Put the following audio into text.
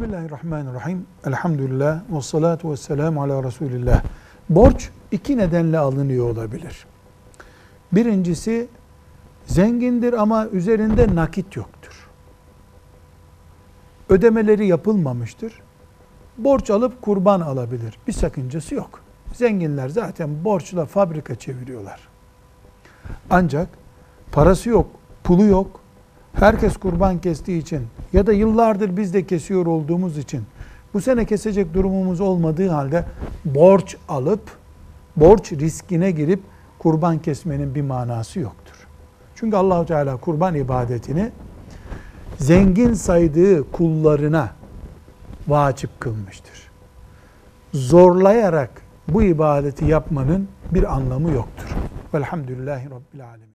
Bismillahirrahmanirrahim. Elhamdülillah ve salatu ve selamu ala Resulillah. Borç iki nedenle alınıyor olabilir. Birincisi zengindir ama üzerinde nakit yoktur. Ödemeleri yapılmamıştır. Borç alıp kurban alabilir. Bir sakıncası yok. Zenginler zaten borçla fabrika çeviriyorlar. Ancak parası yok, pulu yok. Herkes kurban kestiği için ya da yıllardır biz de kesiyor olduğumuz için bu sene kesecek durumumuz olmadığı halde borç alıp borç riskine girip kurban kesmenin bir manası yoktur. Çünkü Allahu Teala kurban ibadetini zengin saydığı kullarına vacip kılmıştır. Zorlayarak bu ibadeti yapmanın bir anlamı yoktur. Velhamdülillahi Rabbil Alemin.